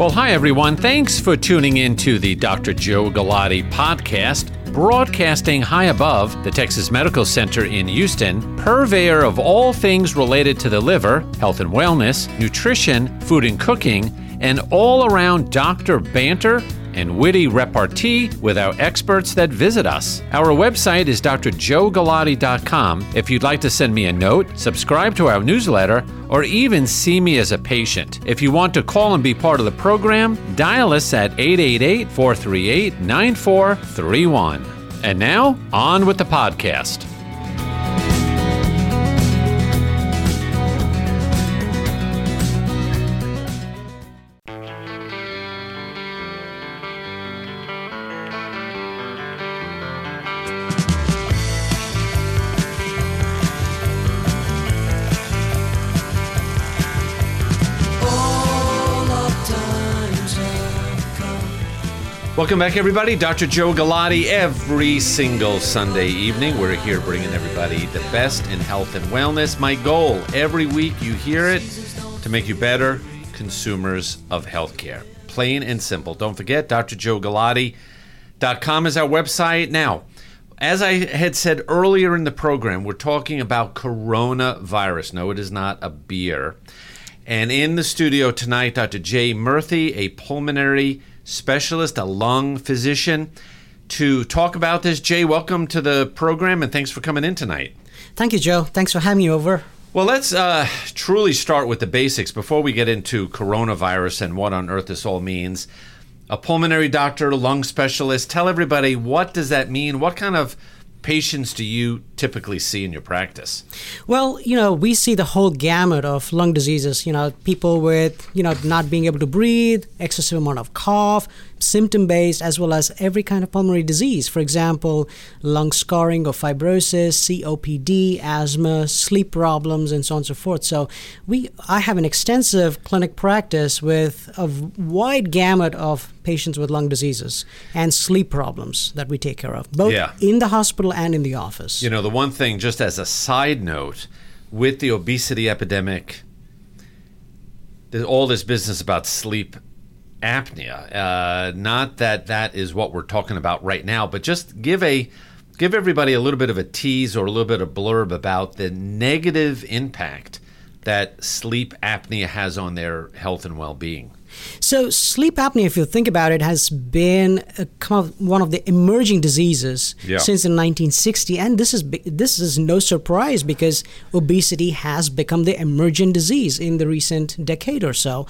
Well, hi, everyone. Thanks for tuning in to the Dr. Joe Galati podcast, broadcasting high above the Texas Medical Center in Houston, purveyor of all things related to the liver, health and wellness, nutrition, food and cooking, and all around doctor banter and witty repartee with our experts that visit us. Our website is drjoegalati.com. If you'd like to send me a note, subscribe to our newsletter, or even see me as a patient. If you want to call and be part of the program, dial us at 888 438 9431. And now, on with the podcast. Welcome back, everybody. Dr. Joe Galati. Every single Sunday evening, we're here bringing everybody the best in health and wellness. My goal every week, you hear it, to make you better consumers of healthcare. Plain and simple. Don't forget, drjoegalati.com is our website. Now, as I had said earlier in the program, we're talking about coronavirus. No, it is not a beer. And in the studio tonight, Dr. Jay Murthy, a pulmonary specialist, a lung physician, to talk about this. Jay, welcome to the program and thanks for coming in tonight. Thank you, Joe. Thanks for having me over. Well, let's uh, truly start with the basics before we get into coronavirus and what on earth this all means. A pulmonary doctor, lung specialist, tell everybody what does that mean? What kind of patients do you typically see in your practice? Well, you know, we see the whole gamut of lung diseases. You know, people with, you know, not being able to breathe, excessive amount of cough, symptom based, as well as every kind of pulmonary disease. For example, lung scarring or fibrosis, COPD, asthma, sleep problems, and so on and so forth. So, we I have an extensive clinic practice with a wide gamut of patients with lung diseases and sleep problems that we take care of, both yeah. in the hospital and in the office. You know, the one thing, just as a side note, with the obesity epidemic, there's all this business about sleep apnea. Uh, not that that is what we're talking about right now, but just give a give everybody a little bit of a tease or a little bit of blurb about the negative impact that sleep apnea has on their health and well-being. So, sleep apnea, if you think about it, has been uh, a, one of the emerging diseases yeah. since the 1960s, and this is this is no surprise because obesity has become the emergent disease in the recent decade or so,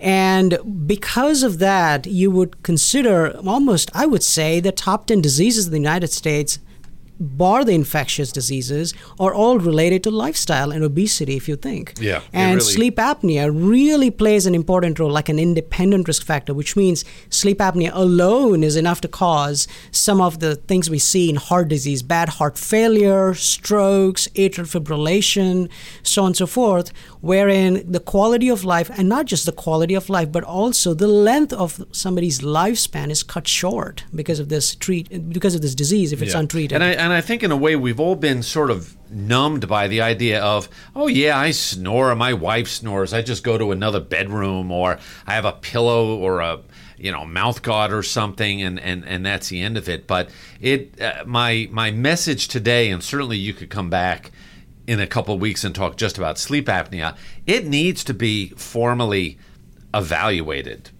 and because of that, you would consider almost, I would say, the top 10 diseases in the United States bar the infectious diseases, are all related to lifestyle and obesity, if you think. Yeah. And really... sleep apnea really plays an important role, like an independent risk factor, which means sleep apnea alone is enough to cause some of the things we see in heart disease bad heart failure, strokes, atrial fibrillation, so on and so forth, wherein the quality of life, and not just the quality of life, but also the length of somebody's lifespan is cut short because of this treat because of this disease if it's yeah. untreated. And I, and I think in a way we've all been sort of numbed by the idea of, oh yeah, I snore, my wife snores, I just go to another bedroom, or I have a pillow or a you know mouth guard or something, and and and that's the end of it. But it uh, my my message today, and certainly you could come back in a couple weeks and talk just about sleep apnea. It needs to be formally evaluated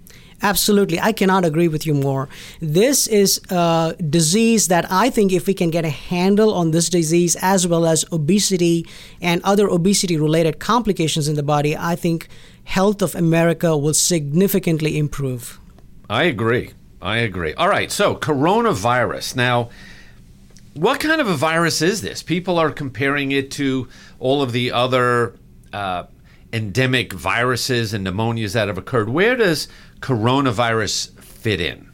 Absolutely. I cannot agree with you more. This is a disease that I think if we can get a handle on this disease as well as obesity and other obesity related complications in the body, I think health of America will significantly improve. I agree. I agree. All right. So, coronavirus. Now, what kind of a virus is this? People are comparing it to all of the other uh, endemic viruses and pneumonias that have occurred. Where does coronavirus fit in?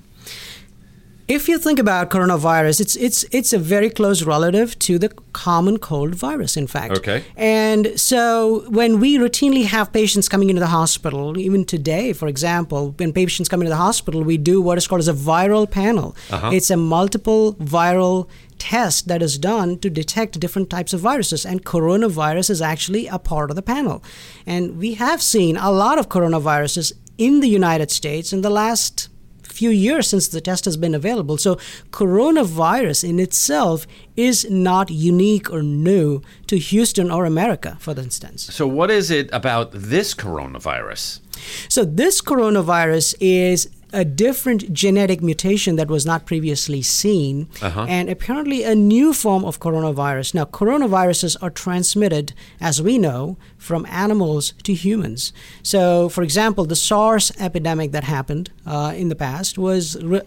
If you think about coronavirus, it's it's it's a very close relative to the common cold virus, in fact. Okay. And so when we routinely have patients coming into the hospital, even today, for example, when patients come into the hospital, we do what is called as a viral panel. Uh-huh. It's a multiple viral test that is done to detect different types of viruses, and coronavirus is actually a part of the panel. And we have seen a lot of coronaviruses in the United States in the last few years since the test has been available. So, coronavirus in itself is not unique or new to Houston or America, for instance. So, what is it about this coronavirus? So, this coronavirus is a different genetic mutation that was not previously seen, uh-huh. and apparently a new form of coronavirus. Now, coronaviruses are transmitted, as we know, from animals to humans. So, for example, the SARS epidemic that happened uh, in the past was re-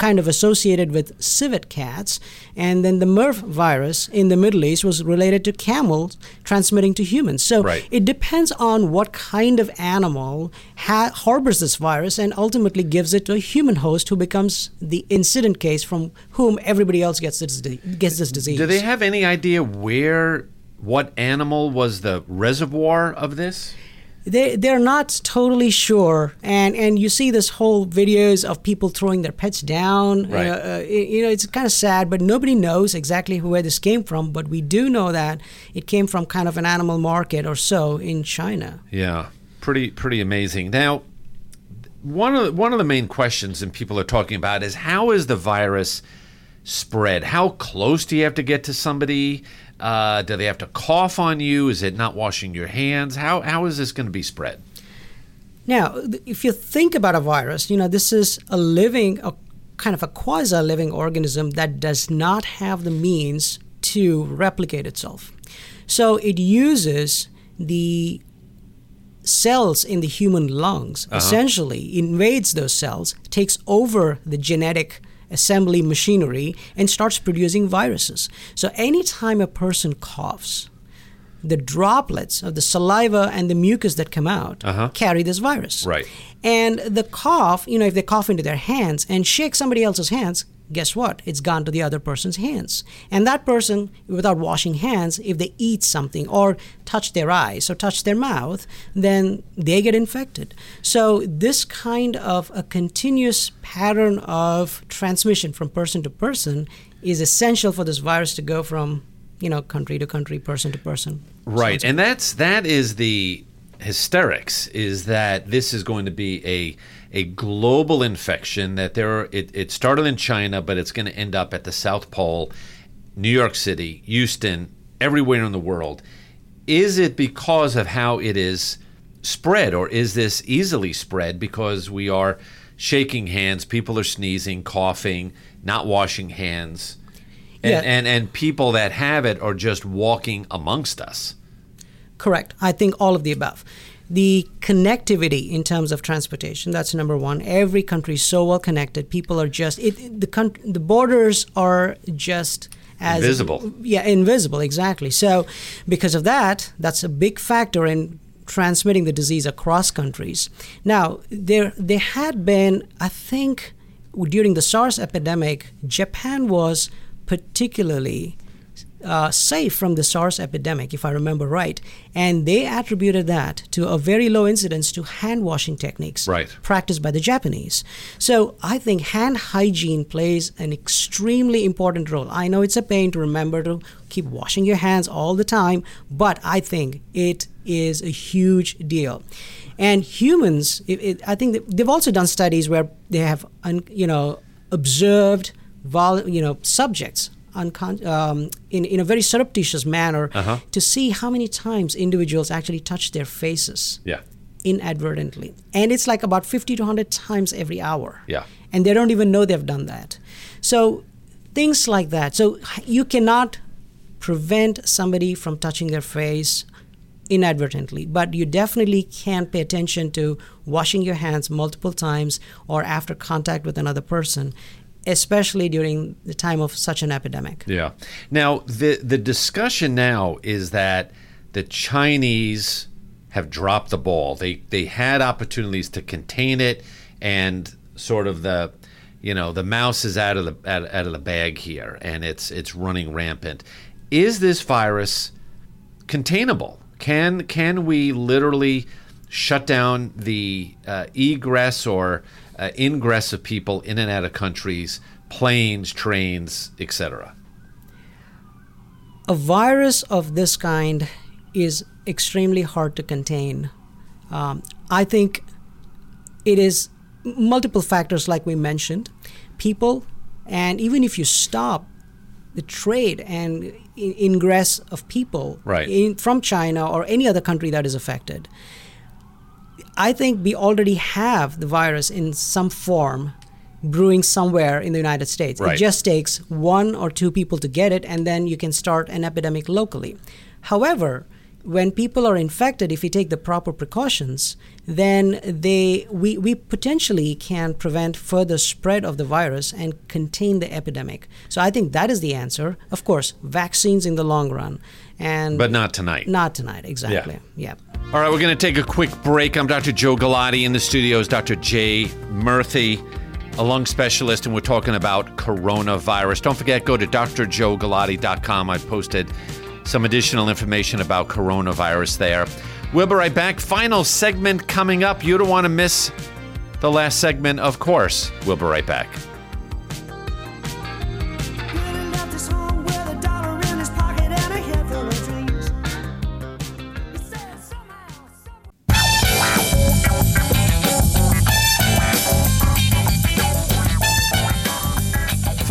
kind of associated with civet cats. And then the MERS virus in the Middle East was related to camels transmitting to humans. So right. it depends on what kind of animal ha- harbors this virus and ultimately gives it to a human host who becomes the incident case from whom everybody else gets this, gets this disease. Do they have any idea where, what animal was the reservoir of this? They they're not totally sure. And and you see this whole videos of people throwing their pets down. Right. uh, uh, you know it's kind of sad but nobody knows exactly where this came from. But we do know that it came from kind of an animal market or so in China. Yeah. Pretty pretty amazing. Now one of the, one of the main questions and people are talking about is how is the virus spread? How close do you have to get to somebody uh, do they have to cough on you? Is it not washing your hands? How, how is this going to be spread? Now, if you think about a virus, you know, this is a living, a kind of a quasi living organism that does not have the means to replicate itself. So it uses the cells in the human lungs, uh-huh. essentially invades those cells, takes over the genetic assembly machinery and starts producing viruses. So anytime a person coughs, the droplets of the saliva and the mucus that come out uh-huh. carry this virus. Right. And the cough, you know, if they cough into their hands and shake somebody else's hands, guess what? It's gone to the other person's hands. And that person, without washing hands, if they eat something or touch their eyes or touch their mouth, then they get infected. So, this kind of a continuous pattern of transmission from person to person is essential for this virus to go from you know country to country person to person right and that's that is the hysterics is that this is going to be a a global infection that there are, it, it started in China, but it's going to end up at the South Pole, New York City, Houston, everywhere in the world. Is it because of how it is spread, or is this easily spread because we are shaking hands, people are sneezing, coughing, not washing hands? And, yeah. and, and people that have it are just walking amongst us. Correct. I think all of the above. The connectivity in terms of transportation that's number one. Every country is so well connected. People are just it, the the borders are just as invisible. Yeah invisible exactly. So because of that that's a big factor in transmitting the disease across countries. Now there there had been i think during the SARS epidemic Japan was particularly uh, safe from the SARS epidemic, if I remember right. And they attributed that to a very low incidence to hand washing techniques right. practiced by the Japanese. So I think hand hygiene plays an extremely important role. I know it's a pain to remember to keep washing your hands all the time, but I think it is a huge deal. And humans, it, it, I think they've also done studies where they have, you know, observed, vol, you know, subjects uncon- um, in, in a very surreptitious manner uh-huh. to see how many times individuals actually touch their faces yeah. inadvertently. And it's like about 50 to 100 times every hour. Yeah. And they don't even know they've done that. So things like that. So you cannot prevent somebody from touching their face inadvertently, but you definitely can pay attention to washing your hands multiple times or after contact with another person especially during the time of such an epidemic. Yeah. Now, the the discussion now is that the Chinese have dropped the ball. They they had opportunities to contain it, and sort of the you know the mouse is out of the out, out of the bag here, and it's it's running rampant. Is this virus containable? Can can we literally shut down the uh, egress or uh, ingress of people in and out of countries, planes, trains, etc. A virus of this kind is extremely hard to contain. Um, I think it is multiple factors, like we mentioned, people, and even if you stop the trade and ingress of people right. in, from China or any other country that is affected, I think we already have the virus in some form brewing somewhere in the United States. Right. It just takes one or two people to get it, and then you can start an epidemic locally. However, when people are infected, if we take the proper precautions, then they we, we potentially can prevent further spread of the virus and contain the epidemic. So I think that is the answer. Of course, vaccines in the long run, and but not tonight. Not tonight, exactly. Yeah. yeah. All right, we're going to take a quick break. I'm Dr. Joe Galati in the studio is Dr. Jay Murthy a lung specialist, and we're talking about coronavirus. Don't forget, go to drjoegalati.com. I've posted some additional information about coronavirus there. We'll be right back. Final segment coming up. You don't want to miss the last segment, of course. We'll be right back.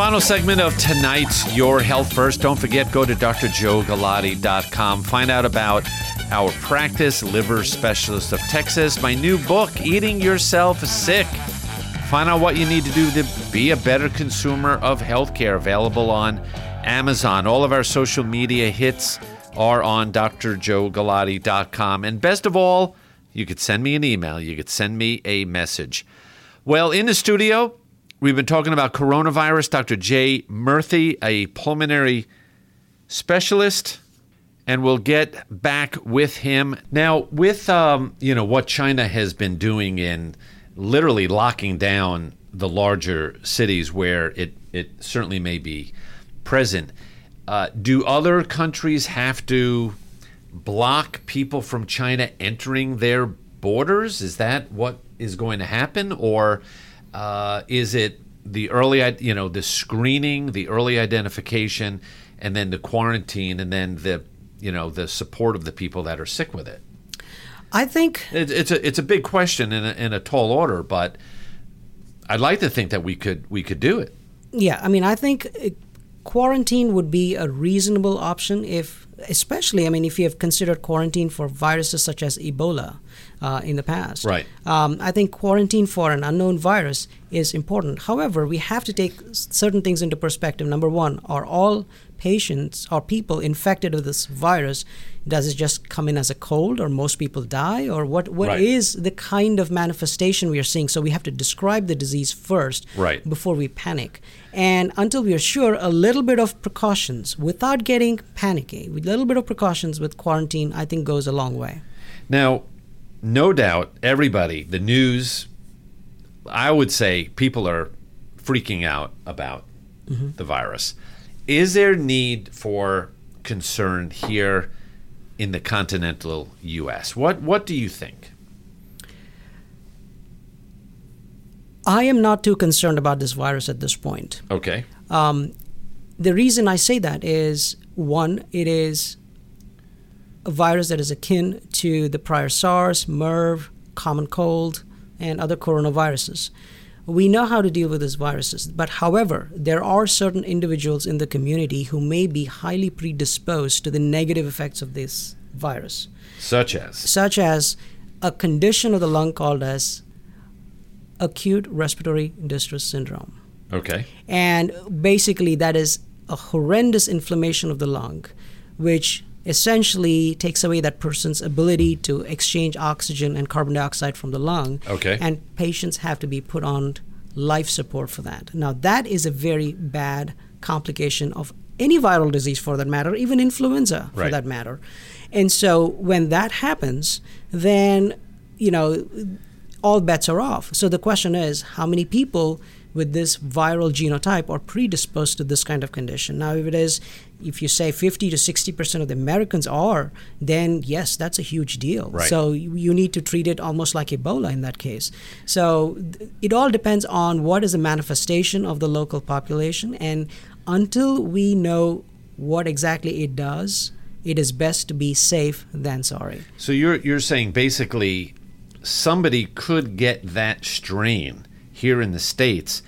Final segment of tonight's Your Health First. Don't forget, go to drjoegalati.com. Find out about our practice, Liver Specialist of Texas, my new book, Eating Yourself Sick. Find out what you need to do to be a better consumer of healthcare, available on Amazon. All of our social media hits are on drjoegalati.com. And best of all, you could send me an email, you could send me a message. Well, in the studio, We've been talking about coronavirus. Dr. Jay Murthy, a pulmonary specialist, and we'll get back with him now. With um, you know what China has been doing in literally locking down the larger cities where it it certainly may be present. Uh, do other countries have to block people from China entering their borders? Is that what is going to happen, or uh, is it the early, you know, the screening, the early identification, and then the quarantine, and then the, you know, the support of the people that are sick with it? I think it, it's a it's a big question in a, in a tall order, but I'd like to think that we could we could do it. Yeah, I mean, I think quarantine would be a reasonable option if, especially, I mean, if you have considered quarantine for viruses such as Ebola uh, in the past. Right. Um, I think quarantine for an unknown virus is important. However, we have to take certain things into perspective. Number one, are all patients or people infected with this virus does it just come in as a cold or most people die or what What right. is the kind of manifestation we are seeing so we have to describe the disease first right. before we panic and until we are sure a little bit of precautions without getting panicky with a little bit of precautions with quarantine i think goes a long way now no doubt everybody, the news, I would say people are freaking out about mm-hmm. the virus. Is there need for concern here in the continental U.S.? What What do you think? I am not too concerned about this virus at this point. Okay. Um, the reason I say that is one, it is a virus that is akin to the prior SARS, MERS, common cold, and other coronaviruses. We know how to deal with these viruses, but however, there are certain individuals in the community who may be highly predisposed to the negative effects of this virus. Such as? Such as a condition of the lung called as acute respiratory distress syndrome. Okay. And basically, that is a horrendous inflammation of the lung, which essentially takes away that person's ability to exchange oxygen and carbon dioxide from the lung. Okay. And patients have to be put on life support for that. Now, that is a very bad complication of any viral disease for that matter, even influenza right. for that matter. And so when that happens, then, you know, all bets are off. So the question is how many people with this viral genotype are predisposed to this kind of condition. Now, if it is, if you say 50 to 60 percent of the Americans are, then yes, that's a huge deal. Right. So you need to treat it almost like Ebola in that case. So it all depends on what is the manifestation of the local population, and until we know what exactly it does, it is best to be safe than sorry. So you're you're saying basically somebody could get that strain here in the States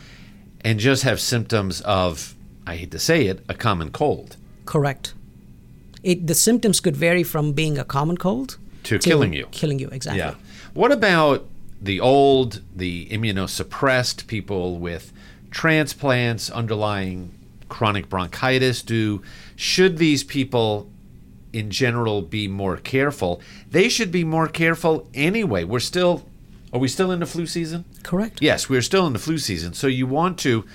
and just have symptoms of, I hate to say it, a common cold. Correct. It, the symptoms could vary from being a common cold To killing you. Killing you, exactly. Yeah. What about the old, the immunosuppressed, people with transplants, underlying chronic bronchitis? Do should these people in general be more careful? They should be more careful anyway. We're still are we still in the flu season? Correct. Yes, we're still in the flu season. So you want to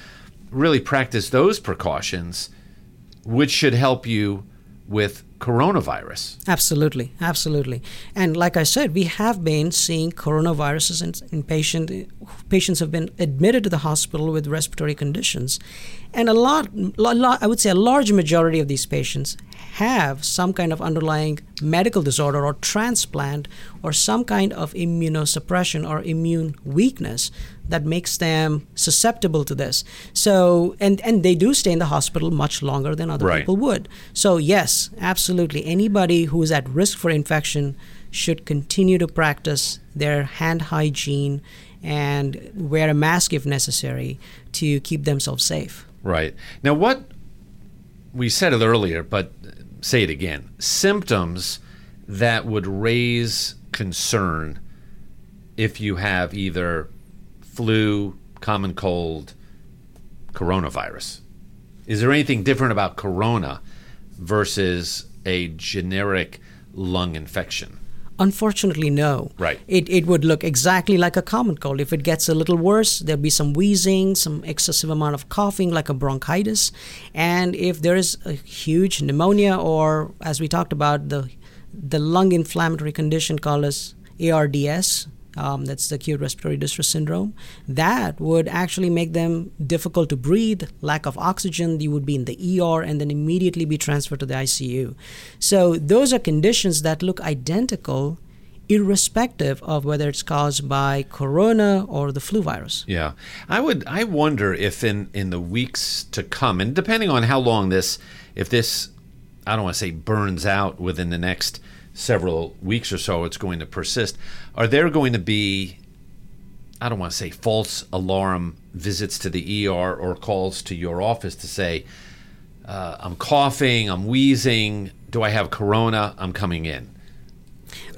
really practice those precautions which should help you with coronavirus. Absolutely, absolutely. And like I said, we have been seeing coronaviruses in, in patient patients have been admitted to the hospital with respiratory conditions, and a lot, lot, I would say, a large majority of these patients have some kind of underlying medical disorder or transplant or some kind of immunosuppression or immune weakness that makes them susceptible to this. So, and and they do stay in the hospital much longer than other Right. people would. So, yes, absolutely. Anybody who is at risk for infection should continue to practice their hand hygiene and wear a mask if necessary to keep themselves safe. Right. Now, what we said it earlier, but say it again symptoms that would raise concern if you have either flu, common cold, coronavirus. Is there anything different about corona versus a generic lung infection? Unfortunately, no. Right. It, it would look exactly like a common cold. If it gets a little worse, there'll be some wheezing, some excessive amount of coughing, like a bronchitis. And if there is a huge pneumonia, or as we talked about, the the lung inflammatory condition called as ARDS, um, that's the acute respiratory distress syndrome, that would actually make them difficult to breathe, lack of oxygen. You would be in the ER and then immediately be transferred to the ICU. So those are conditions that look identical, irrespective of whether it's caused by corona or the flu virus. Yeah, I would. I wonder if in in the weeks to come, and depending on how long this, if this, I don't want to say burns out within the next several weeks or so, it's going to persist. Are there going to be, I don't want to say false alarm visits to the ER or calls to your office to say, uh, I'm coughing, I'm wheezing, do I have corona? I'm coming in.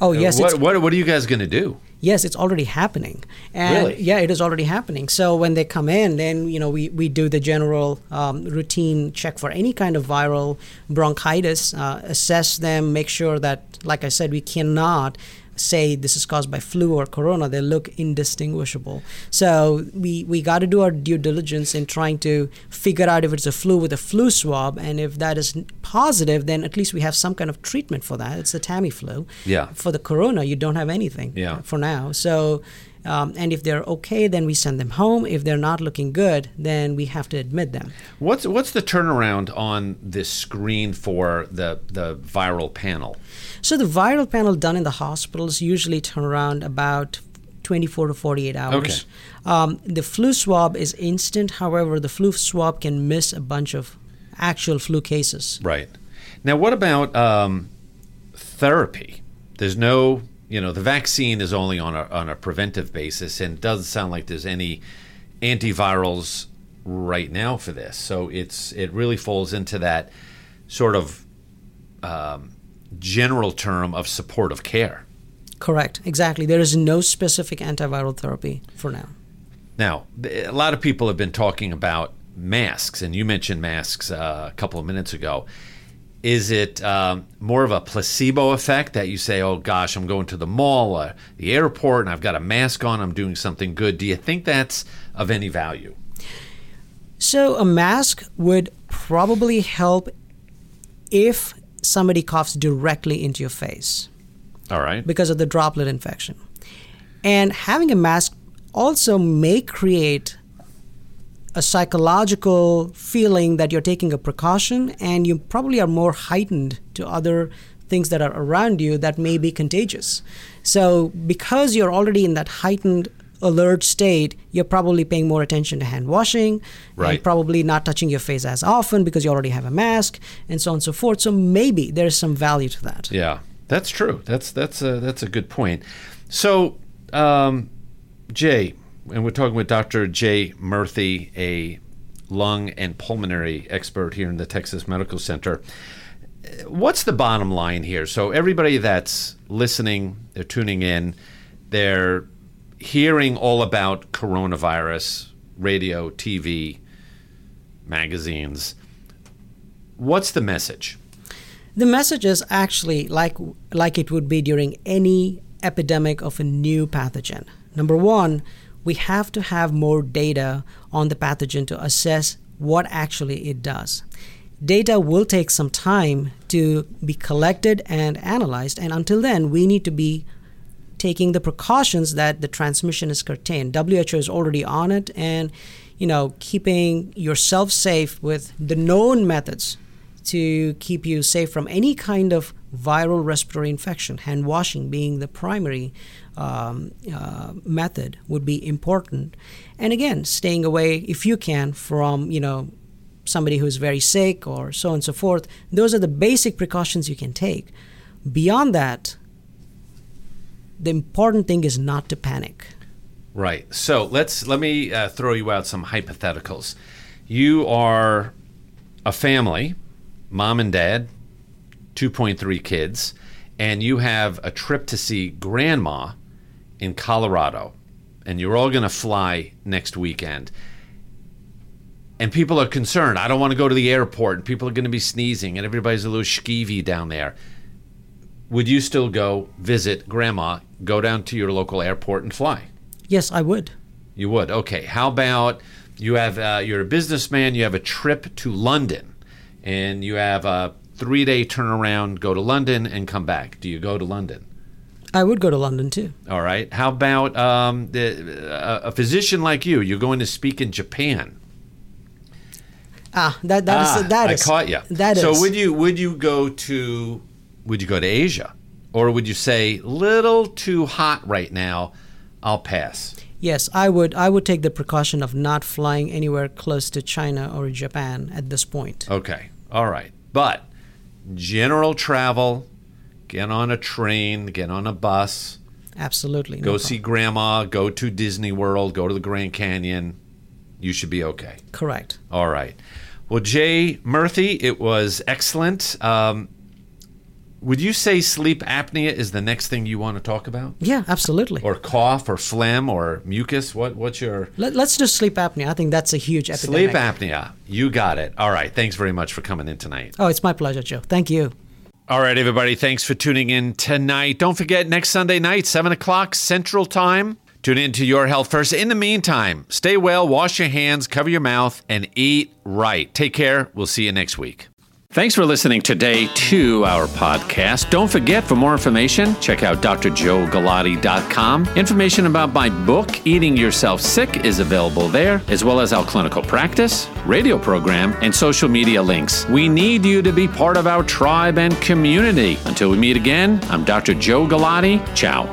Oh yes, what, what what are you guys going to do? Yes, it's already happening. And Really? Yeah, it is already happening. So when they come in, then you know we, we do the general um, routine check for any kind of viral bronchitis, uh, assess them, make sure that, like I said, we cannot say this is caused by flu or corona. They look indistinguishable. So we we got to do our due diligence in trying to figure out if it's a flu with a flu swab, and if that is positive, then at least we have some kind of treatment for that. It's the Tamiflu. Yeah. For the corona, you don't have anything Yeah. for now. So, um, and if they're okay, then we send them home. If they're not looking good, then we have to admit them. What's what's the turnaround on this screen for the the viral panel? So the viral panel done in the hospitals usually turn around about 24 to 48 hours. Okay. Um, the flu swab is instant. However, the flu swab can miss a bunch of actual flu cases. Right. Now, what about um, therapy? There's no, you know, the vaccine is only on a on a preventive basis, and doesn't sound like there's any antivirals right now for this. So it's it really falls into that sort of um, general term of supportive care. Correct. Exactly. There is no specific antiviral therapy for now. Now, a lot of people have been talking about masks, and you mentioned masks uh, a couple of minutes ago. Is it um, more of a placebo effect that you say, oh gosh, I'm going to the mall or the airport and I've got a mask on, I'm doing something good? Do you think that's of any value? So a mask would probably help if somebody coughs directly into your face All right. because of the droplet infection. And having a mask also may create a psychological feeling that you're taking a precaution and you probably are more heightened to other things that are around you that may be contagious. So, because you're already in that heightened alert state, you're probably paying more attention to hand washing Right. and probably not touching your face as often because you already have a mask and so on and so forth. So, maybe there's some value to that. Yeah, that's true. That's that's a that's a good point. So um, Jay, and we're talking with Dr. Jay Murthy, a lung and pulmonary expert here in the Texas Medical Center. What's the bottom line here? So, everybody that's listening, they're tuning in, they're hearing all about coronavirus, radio, TV, magazines. What's the message? The message is actually like like it would be during any epidemic of a new pathogen. Number 1, we have to have more data on the pathogen to assess what actually it does. Data will take some time to be collected and analyzed, and until then, we need to be taking the precautions that the transmission is curtailed. WHO is already on it, and you know, keeping yourself safe with the known methods to keep you safe from any kind of viral respiratory infection. Hand washing being the primary um, uh, method would be important, and again, staying away if you can from you know somebody who's very sick or so on and so forth. Those are the basic precautions you can take. Beyond that, the important thing is not to panic. Right. So let's let me uh, throw you out some hypotheticals. You are a family, mom and dad, 2.3 kids, and you have a trip to see grandma in Colorado, and you're all going to fly next weekend. And people are concerned. I don't want to go to the airport, and people are going to be sneezing, and everybody's a little skeevy down there. Would you still go visit grandma, go down to your local airport, and fly? Yes, I would. You would. Okay. How about you have uh, you're a businessman. You have a trip to London, and you have a three day turnaround. Go to London and come back. Do you go to London? I would go to London too. All right. How about um, the, a, a physician like you? You're going to speak in Japan. Ah, that that ah, is that I is caught you. That so is. would you would you go to would you go to Asia, or would you say little too hot right now? I'll pass. Yes, I would. I would take the precaution of not flying anywhere close to China or Japan at this point. Okay. All right. But general travel, get on a train, get on a bus, Absolutely. go problem. see grandma, go to Disney World, go to the Grand Canyon. You should be okay. Correct. All right. Well, Jay Murthy, it was excellent. Um, would you say sleep apnea is the next thing you want to talk about? Yeah, absolutely. Or cough or phlegm or mucus? What what's your Let, us do sleep apnea. I think that's a huge epidemic. sleep apnea? You got it. All right. Thanks very much for coming in tonight. Oh, it's my pleasure, Joe. Thank you. All right, everybody. Thanks for tuning in tonight. Don't forget next Sunday night, seven o'clock Central Time. Tune in to Your Health First. In the meantime, stay well, wash your hands, cover your mouth, and eat right. Take care. We'll see you next week. Thanks for listening today to our podcast. Don't forget, for more information, check out drjoegalati.com. Information about my book, Eating Yourself Sick, is available there, as well as our clinical practice, radio program, and social media links. We need you to be part of our tribe and community. Until we meet again, I'm Dr. Joe Galati. Ciao.